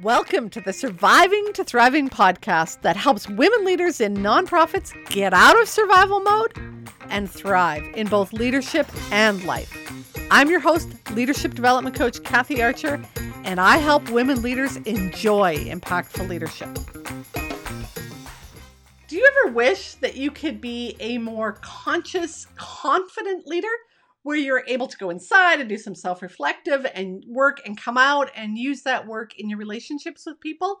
Welcome to the Surviving to Thriving podcast that helps women leaders in nonprofits get out of survival mode and thrive in both leadership and life. I'm your host, leadership development coach Kathy Archer, and I help women leaders enjoy impactful leadership. Do you ever wish that you could be a more conscious, confident leader? Where you're able to go inside and do some self reflective and work and come out and use that work in your relationships with people.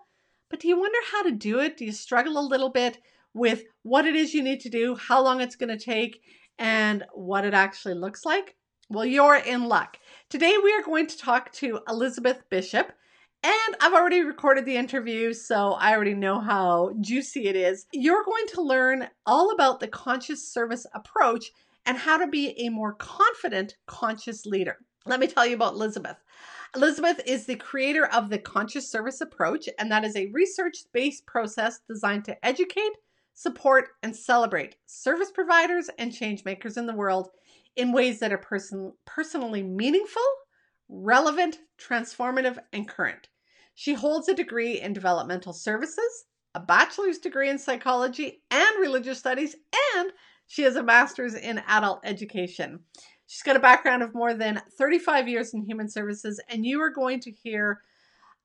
But do you wonder how to do it? Do you struggle a little bit with what it is you need to do, how long it's going to take, and what it actually looks like? Well, you're in luck. Today we are going to talk to Elizabeth Bishop. And I've already recorded the interview, so I already know how juicy it is. You're going to learn all about the conscious service approach and how to be a more confident, conscious leader. Let me tell you about Elizabeth. Elizabeth is the creator of the Conscious Service Approach, and that is a research based process designed to educate, support, and celebrate service providers and change makers in the world in ways that are person- personally meaningful, relevant, transformative, and current. She holds a degree in developmental services, a bachelor's degree in psychology and religious studies, and she has a master's in adult education. She's got a background of more than 35 years in human services, and you are going to hear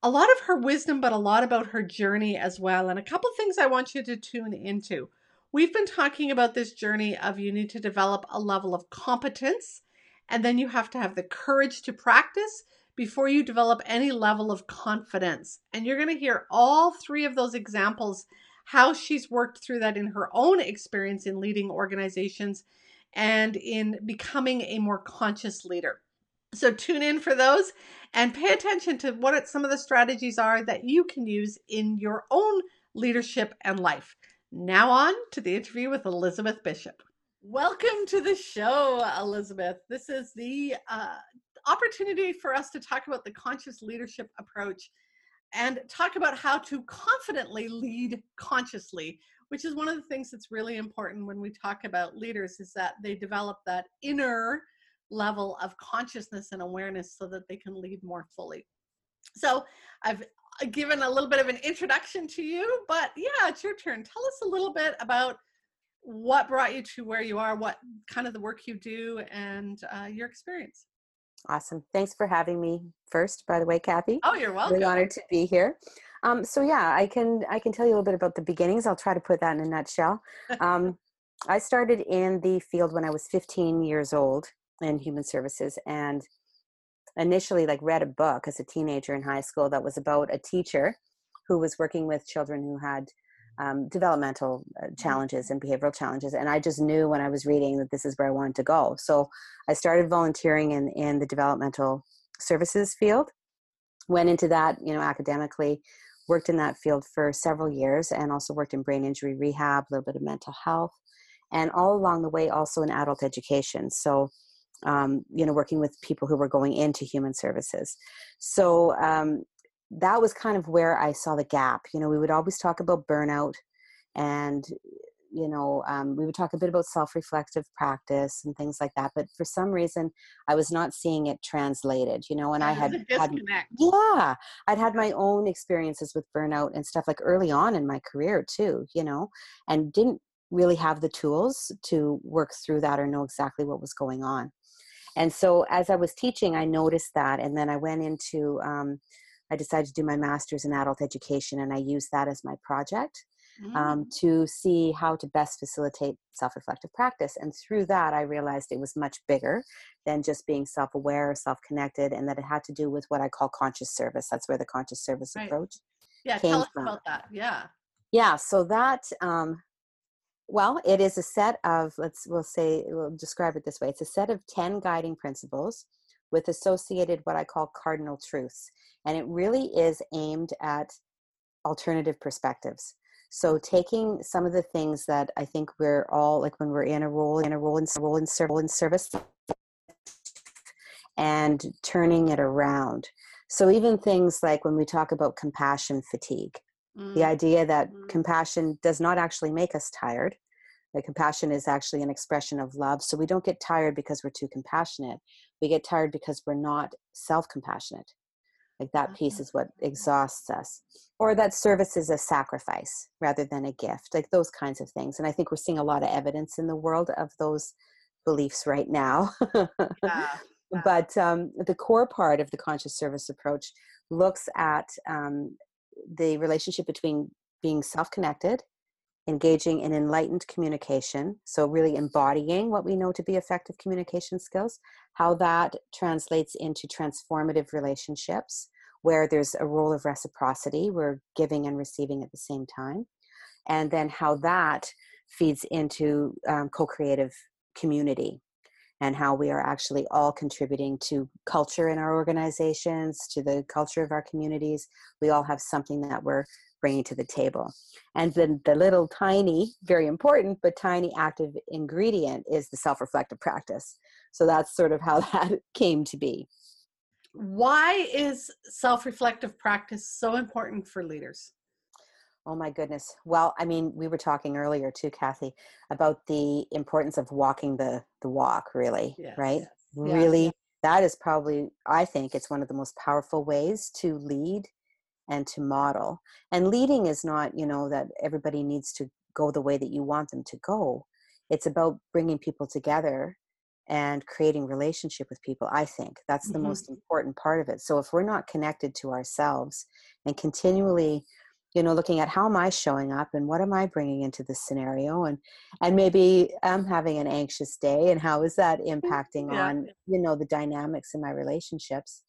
a lot of her wisdom, but a lot about her journey as well. And a couple things I want you to tune into. We've been talking about this journey of you need to develop a level of competence, and then you have to have the courage to practice before you develop any level of confidence. And you're going to hear all three of those examples how she's worked through that in her own experience in leading organizations and in becoming a more conscious leader. So tune in for those and pay attention to what some of the strategies are that you can use in your own leadership and life. Now on to the interview with Elizabeth Bishop. Welcome to the show, Elizabeth. This is the uh, opportunity for us to talk about the conscious leadership approach and talk about how to confidently lead consciously which is one of the things that's really important when we talk about leaders is that they develop that inner level of consciousness and awareness so that they can lead more fully. So i've uh, given a little bit of an introduction to you but yeah it's your turn. Tell us a little bit about what brought you to where you are what kind of the work you do and uh, your experience Awesome. Thanks for having me first, by the way, Kathy. Oh, you're welcome. Really honored to be here. Um, so yeah, I can I can tell you a little bit about the beginnings. I'll try to put that in a nutshell. Um, I started in the field when I was 15 years old in human services, and initially like read a book as a teenager in high school that was about a teacher who was working with children who had um, developmental uh, mm-hmm. challenges and behavioral challenges. And I just knew when I was reading that this is where I wanted to go. So I started volunteering in, in the developmental services field, went into that, you know, academically, worked in that field for several years and also worked in brain injury rehab, a little bit of mental health, and all along the way also in adult education. So um, you know, working with people who were going into human services. So um, that was kind of where I saw the gap. You know, we would always talk about burnout and you know um, we would talk a bit about self-reflective practice and things like that but for some reason i was not seeing it translated you know and i had had yeah i'd had my own experiences with burnout and stuff like early on in my career too you know and didn't really have the tools to work through that or know exactly what was going on and so as i was teaching i noticed that and then i went into um, I decided to do my master's in adult education, and I used that as my project um, mm. um, to see how to best facilitate self reflective practice. And through that, I realized it was much bigger than just being self aware, or self connected, and that it had to do with what I call conscious service. That's where the conscious service right. approach. Yeah, tell us from. about that. Yeah. Yeah, so that um, well, it is a set of, let's, we'll say, we'll describe it this way it's a set of 10 guiding principles with associated what I call cardinal truths. And it really is aimed at alternative perspectives. So taking some of the things that I think we're all like when we're in a role in a role in role in, role in service and turning it around. So even things like when we talk about compassion fatigue, mm. the idea that mm. compassion does not actually make us tired. That compassion is actually an expression of love. So we don't get tired because we're too compassionate we get tired because we're not self compassionate. like that piece Uh-huh. is what exhausts us or that service is a sacrifice rather than a gift like those kinds of things and i think we're seeing a lot of evidence in the world of those beliefs right now Yeah. Yeah. but um, the core part of the conscious service approach looks at um, the relationship between being self-connected engaging in enlightened communication so really embodying what we know to be effective communication skills how that translates into transformative relationships where there's a role of reciprocity we're giving and receiving at the same time and then how that feeds into um, co-creative community and how we are actually all contributing to culture in our organizations, to the culture of our communities. We all have something that we're bringing to the table. And then the little tiny, very important, but tiny active ingredient is the self reflective practice. So that's sort of how that came to be. Why is self reflective practice so important for leaders? Oh my goodness. Well, I mean, we were talking earlier too, Kathy, about the importance of walking the the walk, really, Yes, right? yes. Really yeah. that is probably i think it's one of the most powerful ways to lead and to model and leading is not you know that everybody needs to go the way that you want them to go. It's about bringing people together and creating relationship with people i think. That's the Mhm. most important part of it. So if we're not connected to ourselves and continually you know looking at how am i showing up and what am i bringing into this scenario? and and maybe i'm having an anxious day and how is that impacting Yeah. on you know the dynamics in my relationships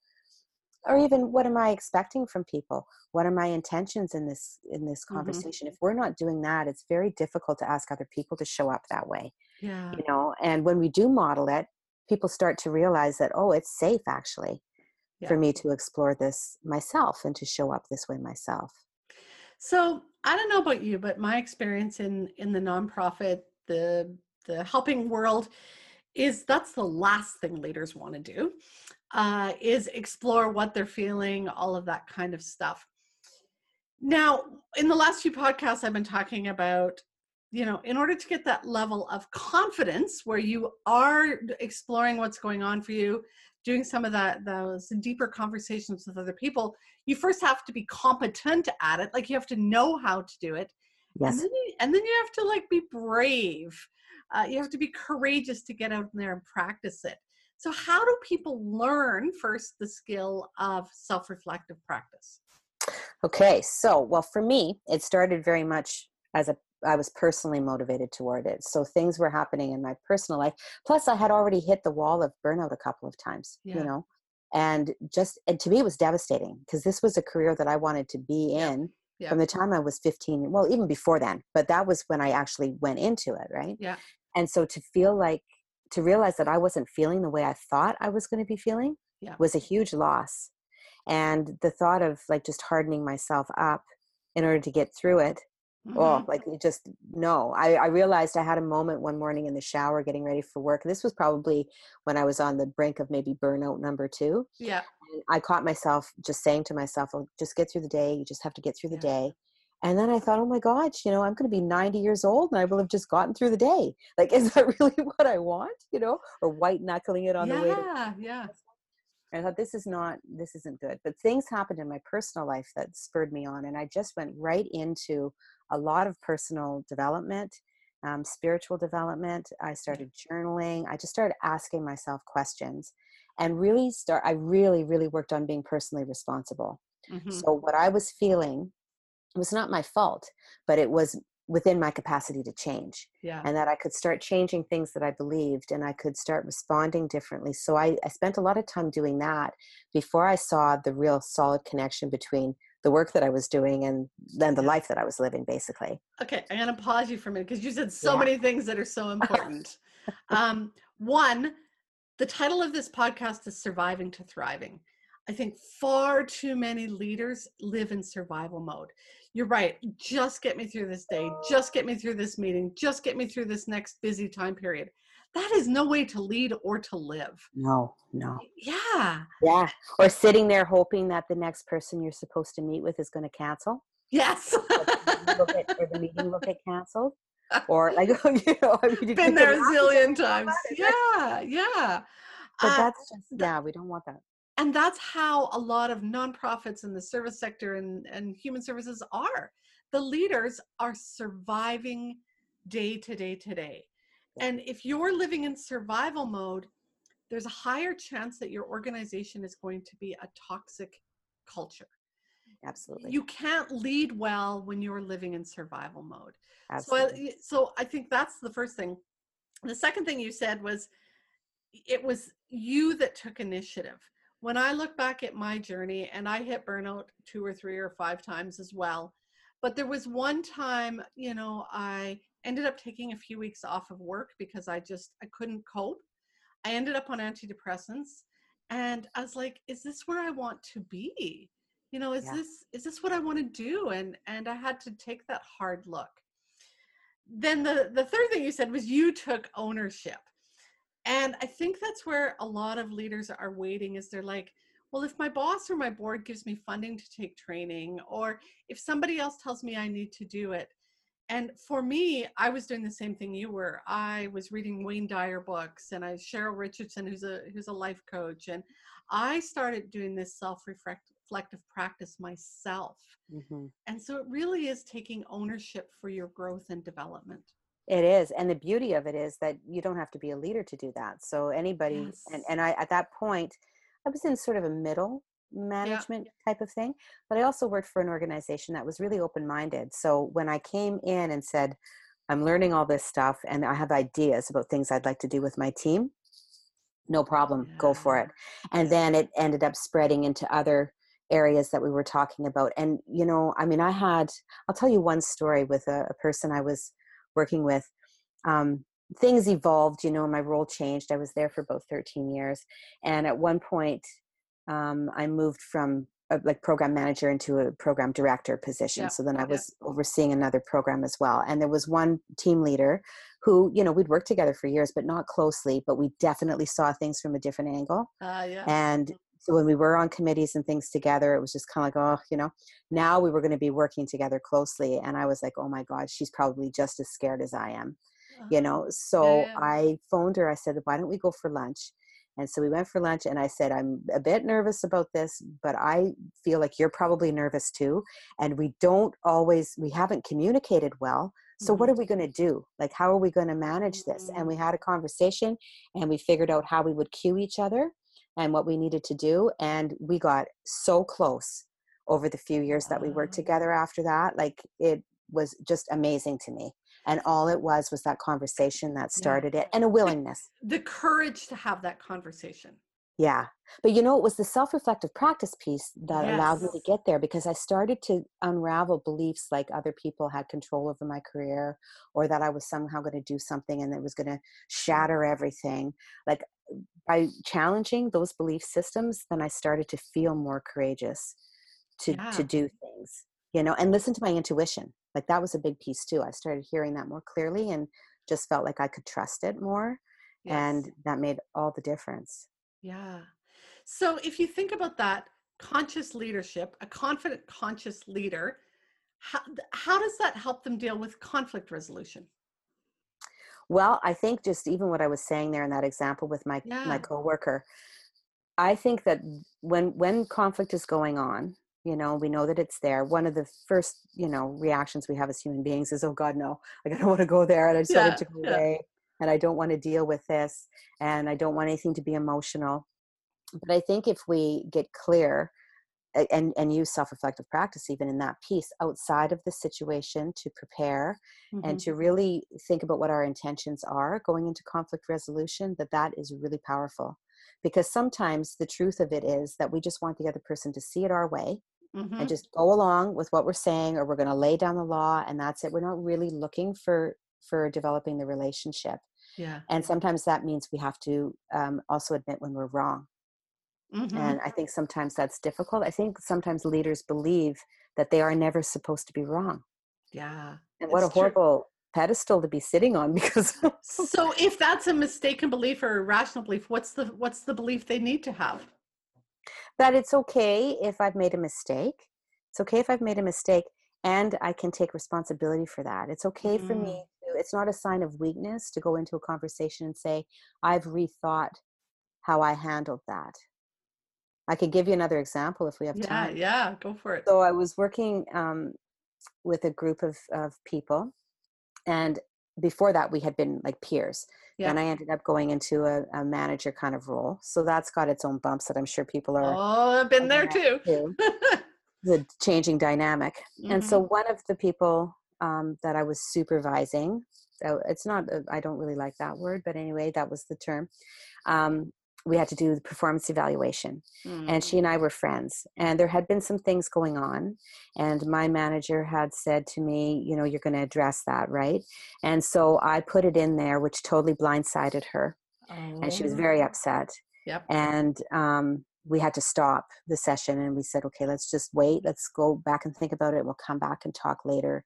or even what am i expecting from people what are my intentions in this in this Mhm. conversation if we're not doing that it's very difficult to ask other people to show up that way Yeah. you know and when we do model it people start to realize that oh it's safe actually Yeah. for me to explore this myself and to show up this way myself So I don't know about you, but my experience in in the nonprofit, the the helping world, is that's the last thing leaders want to do, uh, is explore what they're feeling, all of that kind of stuff. Now, in the last few podcasts, I've been talking about, you know, in order to get that level of confidence where you are exploring what's going on for you, doing some of that those deeper conversations with other people, you first have to be competent at it. Like you have to know how to do it, and yes then you, and then you have to like be brave. Uh, you have to be courageous to get out there and practice it. So, how do people learn first the skill of self-reflective practice? Okay, so well, for me, it started very much as a I was personally motivated toward it. So things were happening in my personal life. Plus, I had already hit the wall of burnout a couple of times, Yeah. you know, and just and to me, it was devastating because this was a career that I wanted to be in Yeah. from the time I was 15. Well, even before then, but that was when I actually went into it, right? Yeah. And so to feel like to realize that I wasn't feeling the way I thought I was going to be feeling Yeah. was a huge loss. And the thought of like just hardening myself up in order to get through it oh Mhm. like you just no I, I realized i had a moment one morning in the shower getting ready for work this was probably when i was on the brink of maybe burnout number two Yeah. and i caught myself just saying to myself oh just get through the day you just have to get through the Yeah. day and then i thought oh my gosh you know i'm going to be 90 years old and i will have just gotten through the day like is that really what i want you know or white knuckling it on the way to Yeah. Yeah. I thought this is not this isn't good. But things happened in my personal life that spurred me on, and I just went right into a lot of personal development, um, spiritual development. I started journaling. I just started asking myself questions, and really start. I really, really worked on being personally responsible. Mhm. So what I was feeling was not my fault, but it was within my capacity to change Yeah. and that I could start changing things that I believed and I could start responding differently. So I, I spent a lot of time doing that before I saw the real solid connection between the work that I was doing and then the Yeah. life that I was living, basically. Okay, I'm going to pause you for a minute because you said so Yeah. many things that are so important. um, one, the title of this podcast is Surviving to Thriving. I think far too many leaders live in survival mode. You're right. Just get me through this day. Just get me through this meeting. Just get me through this next busy time period. That is no way to lead or to live. No, no. Yeah. Yeah. Or sitting there hoping that the next person you're supposed to meet with is going to cancel. Yes. Or the meeting will get, or the meeting will get canceled. Or like, you know, I mean, Been there a zillion times. Yeah. Yeah. But Uh, that's just, yeah, we don't want that. And that's how a lot of nonprofits in the service sector and, and human services are. The leaders are surviving day to day to day. And if you're living in survival mode, there's a higher chance that your organization is going to be a toxic culture. Absolutely. You can't lead well when you're living in survival mode. Absolutely. So I, so I think that's the first thing. The second thing you said was it was you that took initiative. When I look back at my journey, and I hit burnout two or three or five times as well, but there was one time, you know, I ended up taking a few weeks off of work because I just I couldn't cope. I ended up on antidepressants and I was like, is this where I want to be? You know, is Yeah. this is this what I want to do? And and I had to take that hard look. Then the the third thing you said was you took ownership. And I think that's where a lot of leaders are waiting is they're like, well, if my boss or my board gives me funding to take training, or if somebody else tells me I need to do it. And for me, I was doing the same thing you were. I was reading Wayne Dyer books and I Cheryl Richardson, who's a who's a life coach. And I started doing this self-reflective practice myself. hmm And so it really is taking ownership for your growth and development. It is, and the beauty of it is that you don't have to be a leader to do that. So anybody, and Yes. and I at that point, I was in sort of a middle management type of thing, but I also worked for an organization that was really open minded. So when I came in and said, I'm learning all this stuff, and I have ideas about things I'd like to do with my team, no problem, go for it. And then it ended up spreading into other areas that we were talking about. And you know, I mean, I had, I'll tell you one story with a, a person I was working with um, things evolved you know my role changed i was there for about 13 years and at one point um, i moved from a, like program manager into a program director position Yeah, so then i yeah. was overseeing another program as well and there was one team leader who you know we'd worked together for years but not closely but we definitely saw things from a different angle Uh, yeah. and so when we were on committees and things together, it was just kind of like, oh, you know, now we were going to be working together closely. And I was like, oh my God, she's probably just as scared as I am, you know. So yeah. I phoned her. I said, why don't we go for lunch? And so we went for lunch, and I said, I'm a bit nervous about this, but I feel like you're probably nervous too. And we don't always, we haven't communicated well. So what Mhm. are we going to do? Like, how are we going to manage this? And we had a conversation, and we figured out how we would cue each other and what we needed to do. And we got so close over the few years that we worked together after that. Like, it was just amazing to me. And all it was was that conversation that started it and a willingness. the courage to have that conversation. Yeah. But you know, it was the self reflective practice piece that allowed me to get there because I started to unravel beliefs like other people had control over my career or that I was somehow going to do something and it was going to shatter everything. Like by challenging those belief systems, then I started to feel more courageous to, Yeah. to do things, you know, and listen to my intuition. Like that was a big piece too. I started hearing that more clearly and just felt like I could trust it more. Yes. And that made all the difference. Yeah. So if you think about that conscious leadership, a confident, conscious leader, how, how does that help them deal with conflict resolution? Well, I think just even what I was saying there in that example with my my Yeah. coworker, I think that when when conflict is going on, you know, we know that it's there. One of the first, you know, reactions we have as human beings is, "Oh God, no! Like I don't want to go there, and I just want Yeah. it to go Yeah. away, and I don't want to deal with this, and I don't want anything to be emotional." But I think if we get clear and and use self-reflective practice even in that piece outside of the situation to prepare and Mhm. to really think about what our intentions are going into conflict resolution that that is really powerful because sometimes the truth of it is that we just want the other person to see it our way Mhm. and just go along with what we're saying or we're going to lay down the law and that's it we're not really looking for for developing the relationship Yeah. and sometimes that means we have to um, also admit when we're wrong Mhm. and i think sometimes that's difficult i think sometimes leaders believe that they are never supposed to be wrong Yeah. and what a It's true. horrible pedestal to be sitting on because So if that's a mistaken belief or irrational belief, what's the what's the belief they need to have? that it's okay if I've made a mistake. It's okay if I've made a mistake and I can take responsibility for that. It's okay for Mm. me. To, it's not a sign of weakness to go into a conversation and say, I've rethought how I handled that. I could give you another example if we have Yeah, time. yeah, go for it. So I was working um, with a group of, of people, and before that we had been like peers. Yeah. And I ended up going into a, a manager kind of role. So that's got its own bumps that I'm sure people are Oh, I've been there too. too. the changing dynamic. And Mhm. so one of the people um, that I was supervising, so it's not, uh, I don't really like that word, but anyway, that was the term. Um, we had to do the performance evaluation, and Mm. she and I were friends. And there had been some things going on, and my manager had said to me, You know, you're going to address that, right? And so I put it in there, which totally blindsided her, and she was very Oh, upset Yep. and um, we had to stop the session and we said okay let's just wait let's go back and think about it we'll come back and talk later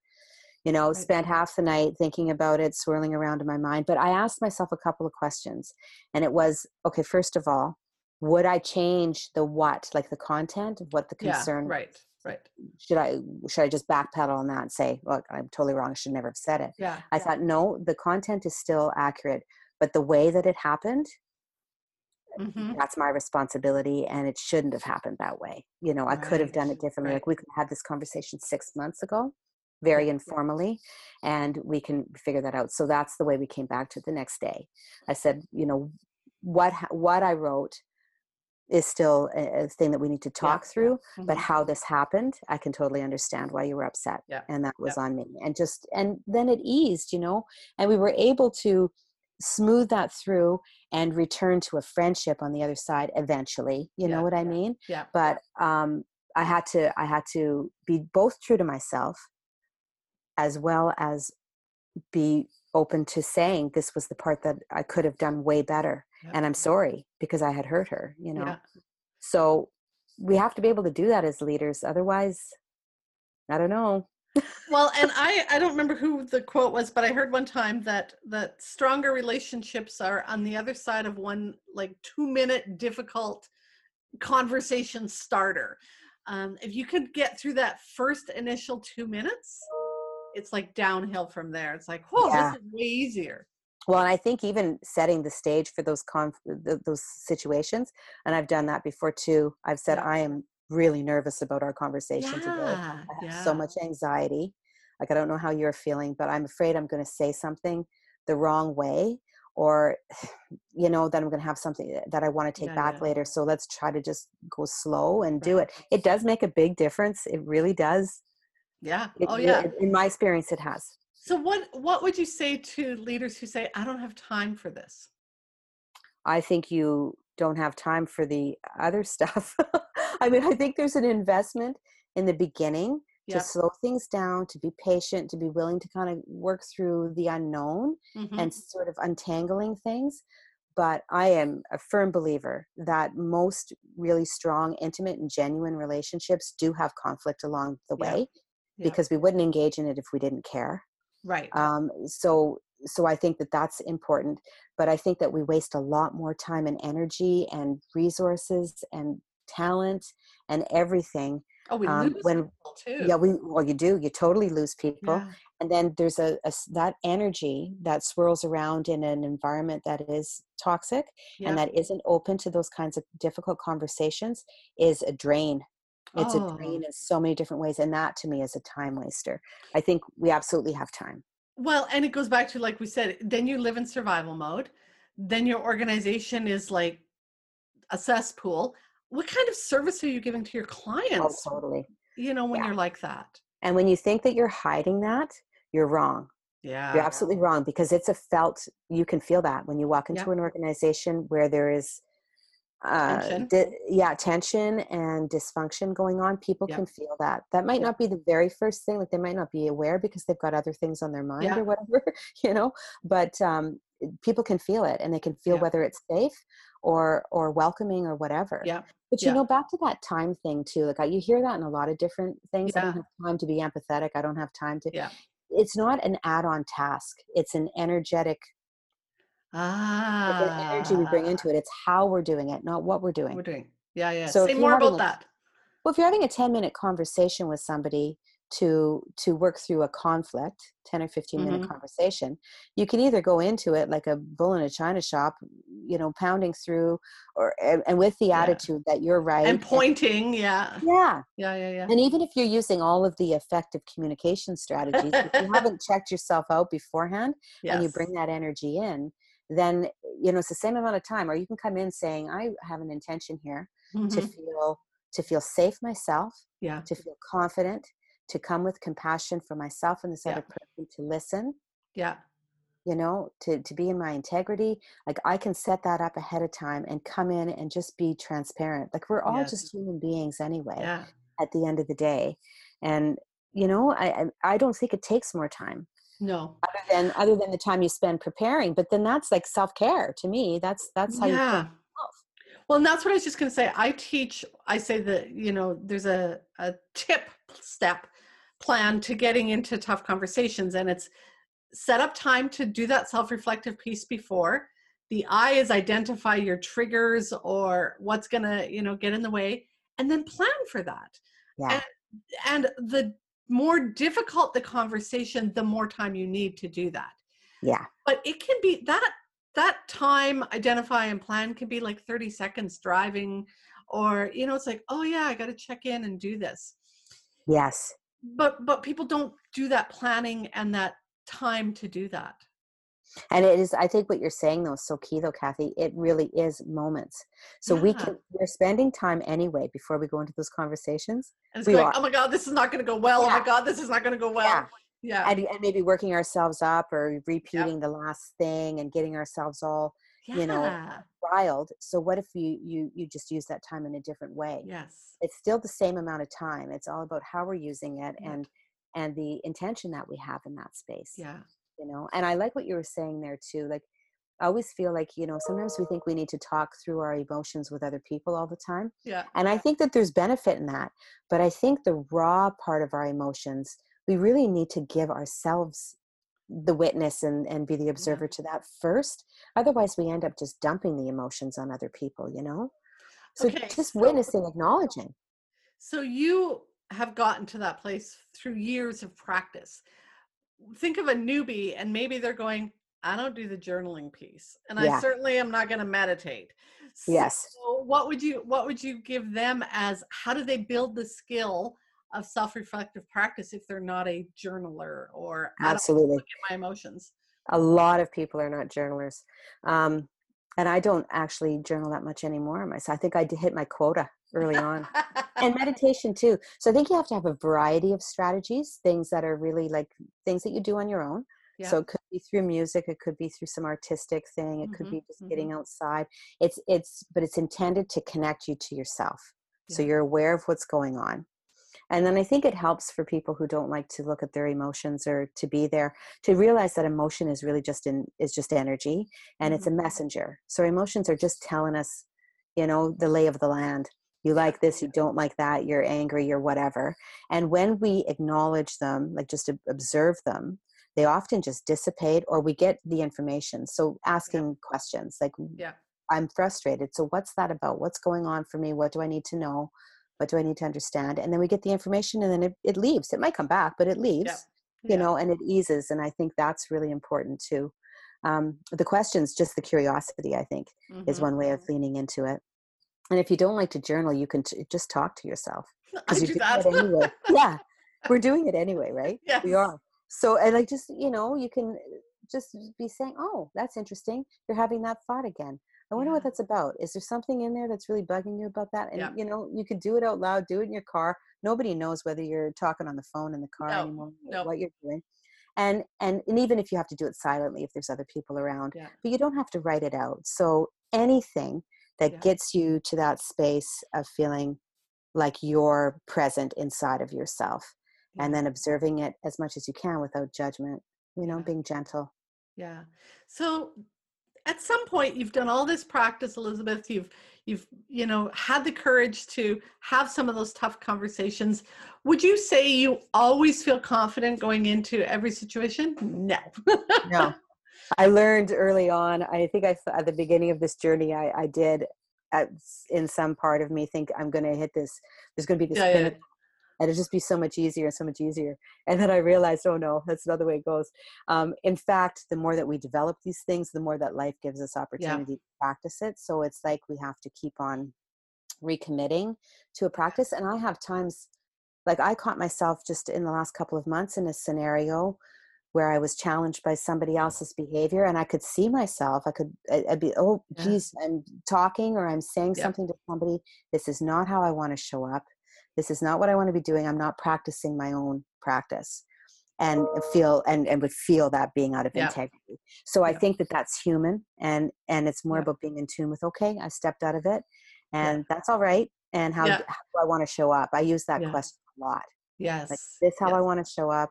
you know Right. spent half the night thinking about it swirling around in my mind but i asked myself a couple of questions and it was okay first of all would i change the what like the content of what the concern Yeah, right, right. should i should i just backpedal on that and say look i'm totally wrong i should never have said it Yeah. i yeah. thought no the content is still accurate but the way that it happened Mhm. that's my responsibility and it shouldn't have happened that way you know i could have done it differently right. like we could have had this conversation six months ago very informally and we can figure that out so that's the way we came back to it the next day i said you know what what i wrote is still a, thing that we need to talk through but Mhm. how this happened i can totally understand why you were upset Yeah, and that was yeah. on me and just and then it eased you know and we were able to smooth that through and return to a friendship on the other side eventually you Yeah, know what i yeah. mean Yeah. but um i had to i had to be both true to myself as well as be open to saying this was the part that i could have done way better and i'm sorry because i had hurt her you know Yeah. so we have to be able to do that as leaders otherwise i don't know Well, and I I don't remember who the quote was, but I heard one time that that stronger relationships are on the other side of one like 2 minute difficult conversation starter. Um, if you could get through that first initial 2 minutes, it's like downhill from there. It's like, "Whoa, Yeah. this is way easier." well and i think even setting the stage for those conf- th- those situations and i've done that before too i've said Yeah. i am really nervous about our conversation today I have Yeah. so much anxiety. Like, I don't know how you're feeling, but I'm afraid I'm going to say something the wrong way, or, you know, that I'm going to have something eh, that I want to take Yeah, back yeah. later. So let's try to just go slow and do it. It does make a big difference. It really does. Yeah. It, Oh yeah. In my experience, it has. So what what would you say to leaders who say I don't have time for this? I think you don't have time for the other stuff. I mean, I think there's an investment in the beginning Yeah. to slow things down, to be patient, to be willing to kind of work through the unknown Mhm. and sort of untangling things. But I am a firm believer that most really strong, intimate, and genuine relationships do have conflict along the Yeah. way Yeah. because we wouldn't engage in it if we didn't care. Right. Um, so, so I think that that's important. But I think that we waste a lot more time and energy and resources and talent and everything oh, we um, lose when people too. yeah we well you do you totally lose people Yeah. and then there's a that energy that swirls around in an environment that is toxic Yeah. and that isn't open to those kinds of difficult conversations is a drain it's a Oh. drain in so many different ways and that to me is a time waster i think we absolutely have time Well, and it goes back to like we said, then you live in survival mode. Then your organization is like a cesspool. What kind of service are you giving to your clients? oh clients? totally You know, when Yeah. you're like that. and when you think that you're hiding that you're wrong Yeah. You're absolutely wrong because it's a felt, you can feel that when you walk into an organization where there is, uh, di- yeah, tension and dysfunction going on. People can feel that. That might not be the very first thing, like they might not be aware because they've got other things on their mind Yeah. or whatever, you know, but um, people can feel it and they can feel Yeah. whether it's safe or or welcoming or whatever. Yeah. But you Yeah. know, back to that time thing too. Like I, you hear that in a lot of different things. I don't have time to be empathetic. I don't have time to Yeah. it's not an add-on task it's an energetic it's The energy we bring Ah. into it it's how we're doing it not what we're doing. We're doing. Yeah, yeah. So Say more about a- that. well if you're having a 10 minute conversation with somebody to to work through a conflict 10 or 15 minute Mhm. conversation you can either go into it like a bull in a china shop you know pounding through or and, and with the Yeah. attitude that you're right and pointing, yeah. yeah Yeah, yeah, yeah. and even if you're using all of the effective communication strategies if you haven't checked yourself out beforehand yes. and you bring that energy in then you know it's the same amount of time or you can come in saying i have an intention here to Mhm. feel to feel safe myself Yeah. to feel confident to come with compassion for myself and this Yeah. other person to listen Yeah. you know to to be in my integrity like i can set that up ahead of time and come in and just be transparent like we're all Yes. just human beings anyway Yeah. at the end of the day and you know i I don't think it takes more time No. other than other than the time you spend preparing but then that's like self-care to me that's that's how you yeah. care Well, and that's what I was just going to say. I teach, I say that, you know, there's a, a tip step plan to getting into tough conversations, and it's set up time to do that self reflective piece before. The I is identify your triggers or what's going to, you know, get in the way, and then plan for that. yeah And the more difficult the conversation, the more time you need to do that. yeah. But it can be that that time identify and plan can be like 30 seconds driving or you know it's like oh yeah i got to check in and do this. Yes. But but people don't do that planning and that time to do that And it is, I think what you're saying though is so key though, Kathy. It really is moments. So we can, we're spending time anyway before we go into those conversations. and it's We going are. oh my god this is not going to go well oh my god this is not going to go well Yeah. yeah And, and maybe working ourselves up or repeating the last thing and getting ourselves all you know, riled. So what if you, you, you just use that time in a different way? yes It's still the same amount of time. It's all about how we're using it Yeah. and, and the intention that we have in that space. yeah you know and i like what you were saying there too like i always feel like you know sometimes we think we need to talk through our emotions with other people all the time yeah. and i think that there's benefit in that but i think the raw part of our emotions we really need to give ourselves the witness and and be the observer to that first otherwise we end up just dumping the emotions on other people you know? So Okay, just so- witnessing acknowledging. So you have gotten to that place through years of practice. Think of a newbie and maybe they're going, I don't do the journaling piece. And I certainly am not going to meditate. Yes. What would you what would you give them as how do they build the skill of self-reflective practice if they're not a journaler or absolutely look at my emotions? a lot of people are not journalers um, and i don't actually journal that much anymore myself i think i hit my quota early on. And meditation too. So i think you have to have a variety of strategies things that are really like things that you do on your own. Yeah. so it could be through music it could be through some artistic thing it could Mhm, be just getting outside. It's it's but it's intended to connect you to yourself. So you're aware of what's going on. And then i think it helps for people who don't like to look at their emotions or to be there to realize that emotion is really just in is just energy and it's a Mhm. messenger. So emotions are just telling us you know the lay of the land you like this you don't like that you're angry you're whatever. And when we acknowledge them like just observe them they often just dissipate or we get the information. So asking questions like Yeah. i'm frustrated so what's that about? What's going on for me? What do i need to know? What do i need to understand? And then we get the information and then it, it leaves. It might come back but it leaves you Yeah. know and it eases and i think that's really important too. Um, the questions just the curiosity i think is Mhm. one way of leaning into it and if you don't like to journal you can t- eh, just talk to yourself I because do that. anyway. Yeah we're doing it anyway right? Yes. we are. So and like just you know you can eh, just be saying oh that's interesting. You're having that thought again. I wonder what that's about. Is there something in there that's really bugging you about that? And Yeah. you know you could do it out loud do it in your car. Nobody knows whether you're talking on the phone in the car No, anymore no. what you're doing. And and and even if you have to do it silently if there's other people around Yeah. but you don't have to write it out. So anything that Yeah. gets you to that space of feeling like you're present inside of yourself and then observing it as much as you can without judgment you know Yeah. being gentle Yeah. So at some point you've done all this practice, Elizabeth. You've you've you know had the courage to have some of those tough conversations. Would you say you always feel confident going into every situation? No. no i learned early on i think i at the beginning of this journey i, I did at, in some part of me think i'm going to hit this there's going to be this Yeah, yeah. and it'd just be so much easier so much easier and then i realized oh no that's another way it goes um, in fact the more that we develop these things the more that life gives us opportunity yeah. to practice it so it's like we have to keep on recommitting to a practice and i have times like i caught myself just in the last couple of months in a scenario where I was challenged by somebody else's behavior and I could see myself. I could, I'd be, oh, geez. I'm talking or I'm saying yeah. something to somebody. This is not how I want to show up. This is not what I want to be doing. I'm not practicing my own practice and feel, and, and would feel that being out of yeah. integrity. So I think that that's human and, and it's more about being in tune with, okay, I stepped out of it and that's all right. And how, how do I want to show up? I use that question a lot. Yes. Like, this is how. I want to show up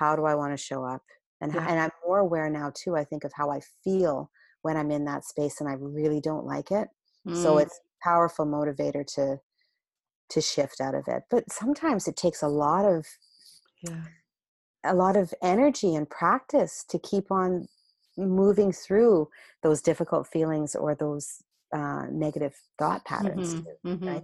how do i want to show up and, yeah. and i'm more aware now too i think of how i feel when i'm in that space and i really don't like it mm. so it's powerful motivator to to shift out of it but sometimes it takes a lot of yeah. a lot of energy and practice to keep on moving through those difficult feelings or those uh, negative thought patterns mm-hmm. Mm-hmm.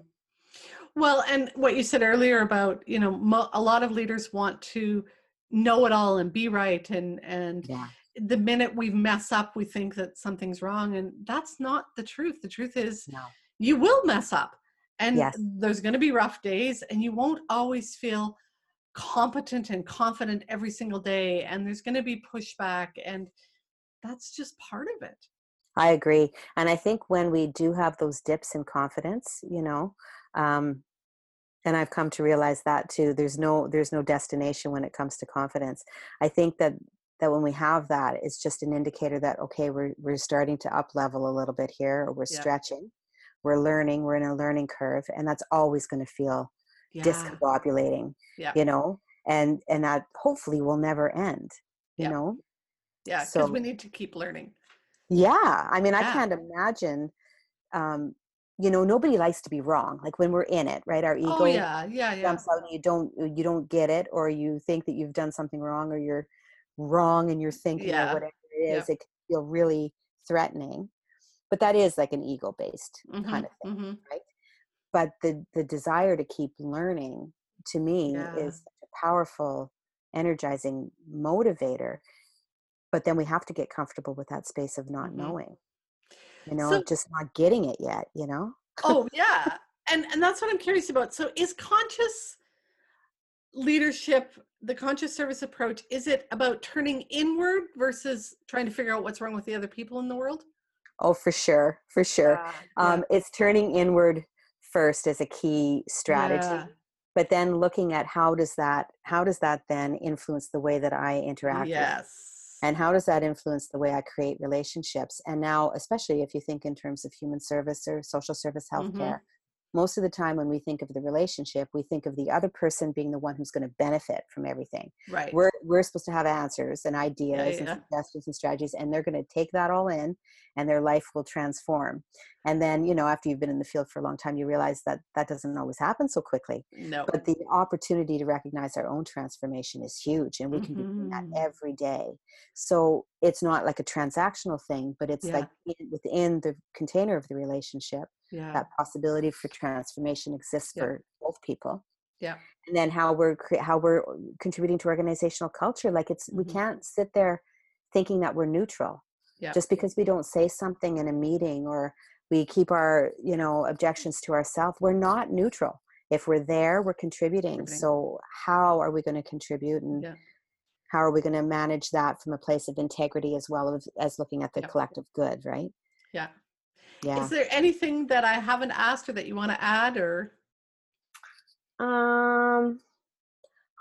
well and what you said earlier about you know mo- a lot of leaders want to know it all and be right and and yeah. the minute we mess up we think that something's wrong and that's not the truth the truth is no. you will mess up and yes. there's going to be rough days and you won't always feel competent and confident every single day and there's going to be pushback and that's just part of it i agree and i think when we do have those dips in confidence you know um, and i've come to realize that too there's no there's no destination when it comes to confidence i think that that when we have that it's just an indicator that okay we're we're starting to up level a little bit here or we're yeah. stretching we're learning we're in a learning curve and that's always going to feel yeah. discombobulating yeah. you know and and that hopefully will never end you yeah. know yeah because so, we need to keep learning yeah i mean i can't imagine um you know nobody likes to be wrong like when we're in it right our oh, ego oh, yeah yeah yeah jumps out and you don't you don't get it or you think that you've done something wrong or you're wrong in your thinking yeah. or whatever it is yep. it can feel really threatening but that is like an ego based mm-hmm, kind of thing mm-hmm. right but the the desire to keep learning to me yeah. is a powerful energizing motivator but then we have to get comfortable with that space of not mm-hmm. knowing you know so, just not getting it yet you know? Oh yeah and and that's what i'm curious about so is conscious leadership the conscious service approach is it about turning inward versus trying to figure out what's wrong with the other people in the world? Oh for sure for sure yeah, um, it's turning inward first as a key strategy yeah. but then looking at how does that how does that then influence the way that i interact yes and how does that influence the way i create relationships? And now especially if you think in terms of human service or social service healthcare mm-hmm most of the time when we think of the relationship we think of the other person being the one who's going to benefit from everything. Right. We're we're supposed to have answers and ideas yeah, yeah. and suggestions and strategies and they're going to take that all in and their life will transform and then you know after you've been in the field for a long time you realize that that doesn't always happen so quickly no but the opportunity to recognize our own transformation is huge and we can mm-hmm. be doing that every day so it's not like a transactional thing but it's yeah. like within the container of the relationship yeah. that possibility for transformation exists yeah. for both people yeah and then how we're how we're contributing to organizational culture like it's mm-hmm. we can't sit there thinking that we're neutral yeah. just because we don't say something in a meeting or we keep our you know objections to ourselves we're not neutral if we're there we're contributing, contributing. so how are we going to contribute and yeah. how are we going to manage that from a place of integrity as well as, as looking at the yeah. collective good right yeah yeah is there anything that i haven't asked or that you want to add or um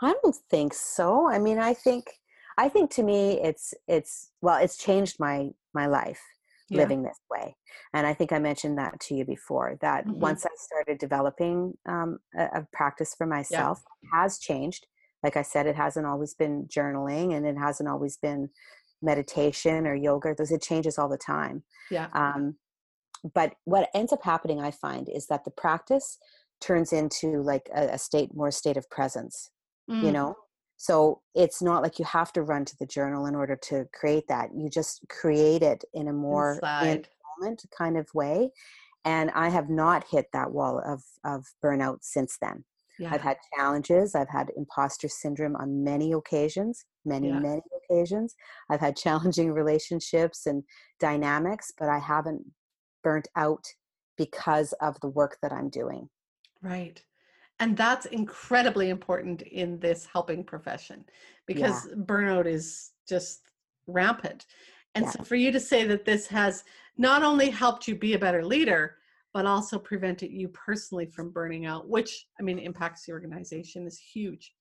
i don't think so i mean i think i think to me it's it's well it's changed my my life yeah. living this way and i think i mentioned that to you before that mm-hmm. once i started developing um, a, a, practice for myself yeah. has changed like i said it hasn't always been journaling and it hasn't always been meditation or yoga those it changes all the time yeah um, but what ends up happening i find is that the practice turns into like a, a state more state of presence mm. you know so it's not like you have to run to the journal in order to create that you just create it in a more in moment kind of way and i have not hit that wall of of burnout since then Yeah. I've had challenges. I've had imposter syndrome on many occasions, many, Yeah. many occasions. I've had challenging relationships and dynamics, but I haven't burnt out because of the work that I'm doing. Right. And that's incredibly important in this helping profession because burnout is just rampant. And Yeah. so for you to say that this has not only helped you be a better leader, but also prevented you personally from burning out, which I mean impacts the organization is huge.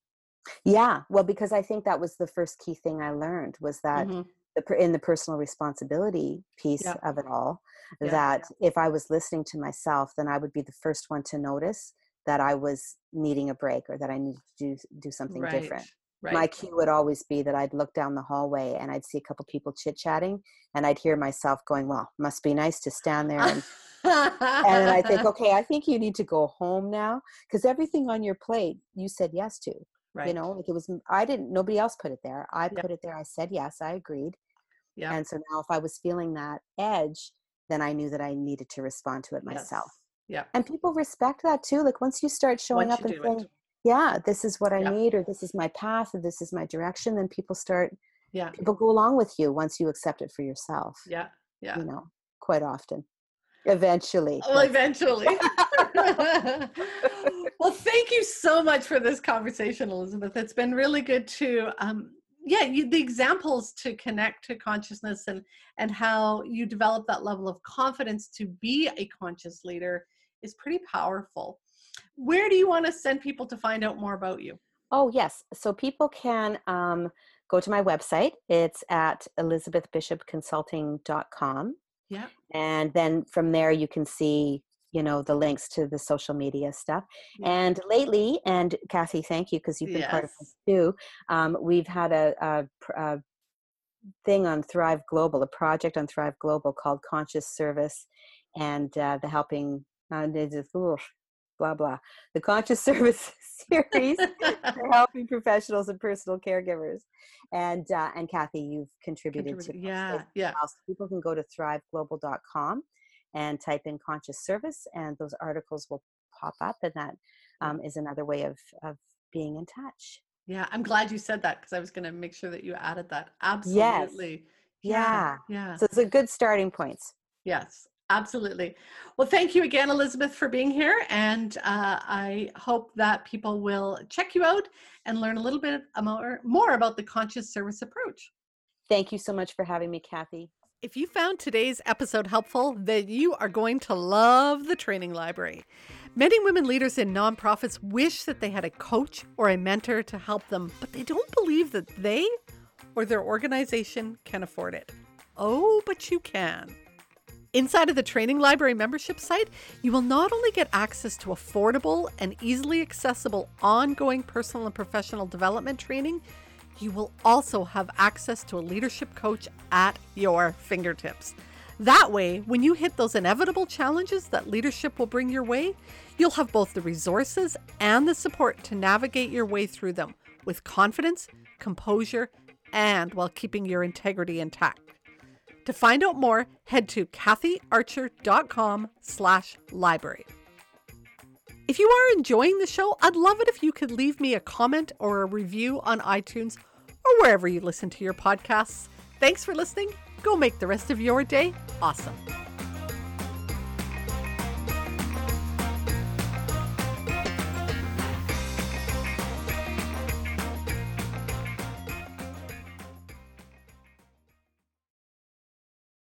Yeah, well, because I think that was the first key thing I learned was that Mhm. the in the personal responsibility piece Yeah. of it all, Yeah. that if I was listening to myself, then I would be the first one to notice that I was needing a break or that I needed to do do something Right. different. Right. My cue would always be that I'd look down the hallway and I'd see a couple people chit chatting, and I'd hear myself going, "Well, must be nice to stand there." And, and I think, "Okay, I think you need to go home now because everything on your plate you said yes to." right. you know like it was i didn't nobody else put it there i Yeah. put it there i said yes i agreed yeah. and so now if i was feeling that edge then i knew that i needed to respond to it myself Yes. Yeah. and people respect that too like once you start showing Once up and do it. saying yeah this is what i Yeah. need or this is my path or this is my direction then people start Yeah. people go along with you once you accept it for yourself Yeah. Yeah. you know quite often eventually Well, eventually. well, thank you so much for this conversation, Elizabeth. It's been really good to, um, yeah, you, the examples to connect to consciousness and and how you develop that level of confidence to be a conscious leader is pretty powerful. Where do you want to send people to find out more about you? Oh, yes. So people can um, go to my website. It's at elizabethbishopconsulting.com. Yeah. And then from there, you can see, you know, the links to the social media stuff. And lately, and Kathy, thank you because you've been part of this too. Um, we've had a, a, a thing on Thrive Global, a project on Thrive Global called Conscious Service and uh, the Helping, oof, blah, blah, the Conscious Service series for helping professionals and personal caregivers. And uh, and Kathy, you've contributed to yeah, yeah. So people can go to thriveglobal.com and type in conscious service, and those articles will pop up, and that um, is another way of of being in touch. Yeah, I'm glad you said that because I was going to make sure that you added that. Absolutely. Yeah. Yeah. So it's a good starting points. Yes, absolutely. Well, thank you again, Elizabeth, for being here. And uh, I hope that people will check you out and learn a little bit more, more about the conscious service approach. Thank you so much for having me, Kathy. If you found today's episode helpful, then you are going to love the training library. Many women leaders in nonprofits wish that they had a coach or a mentor to help them, but they don't believe that they or their organization can afford it. Oh, but you can. Inside of the Training Library membership site, you will not only get access to affordable and easily accessible ongoing personal and professional development training, you will also have access to a leadership coach at your fingertips. That way, when you hit those inevitable challenges that leadership will bring your way, you'll have both the resources and the support to navigate your way through them with confidence, composure, and while keeping your integrity intact. To find out more, head to kathyarcher.com slash library. If you are enjoying the show, I'd love it if you could leave me a comment or a review on iTunes or wherever you listen to your podcasts. Thanks for listening. Go make the rest of your day awesome.